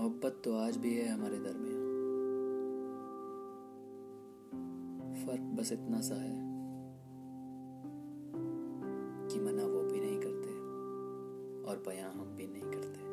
मोहब्बत तो आज भी है हमारे दरमियान फ़र्क बस इतना सा है कि मना वो भी नहीं करते और बयां हम भी नहीं करते।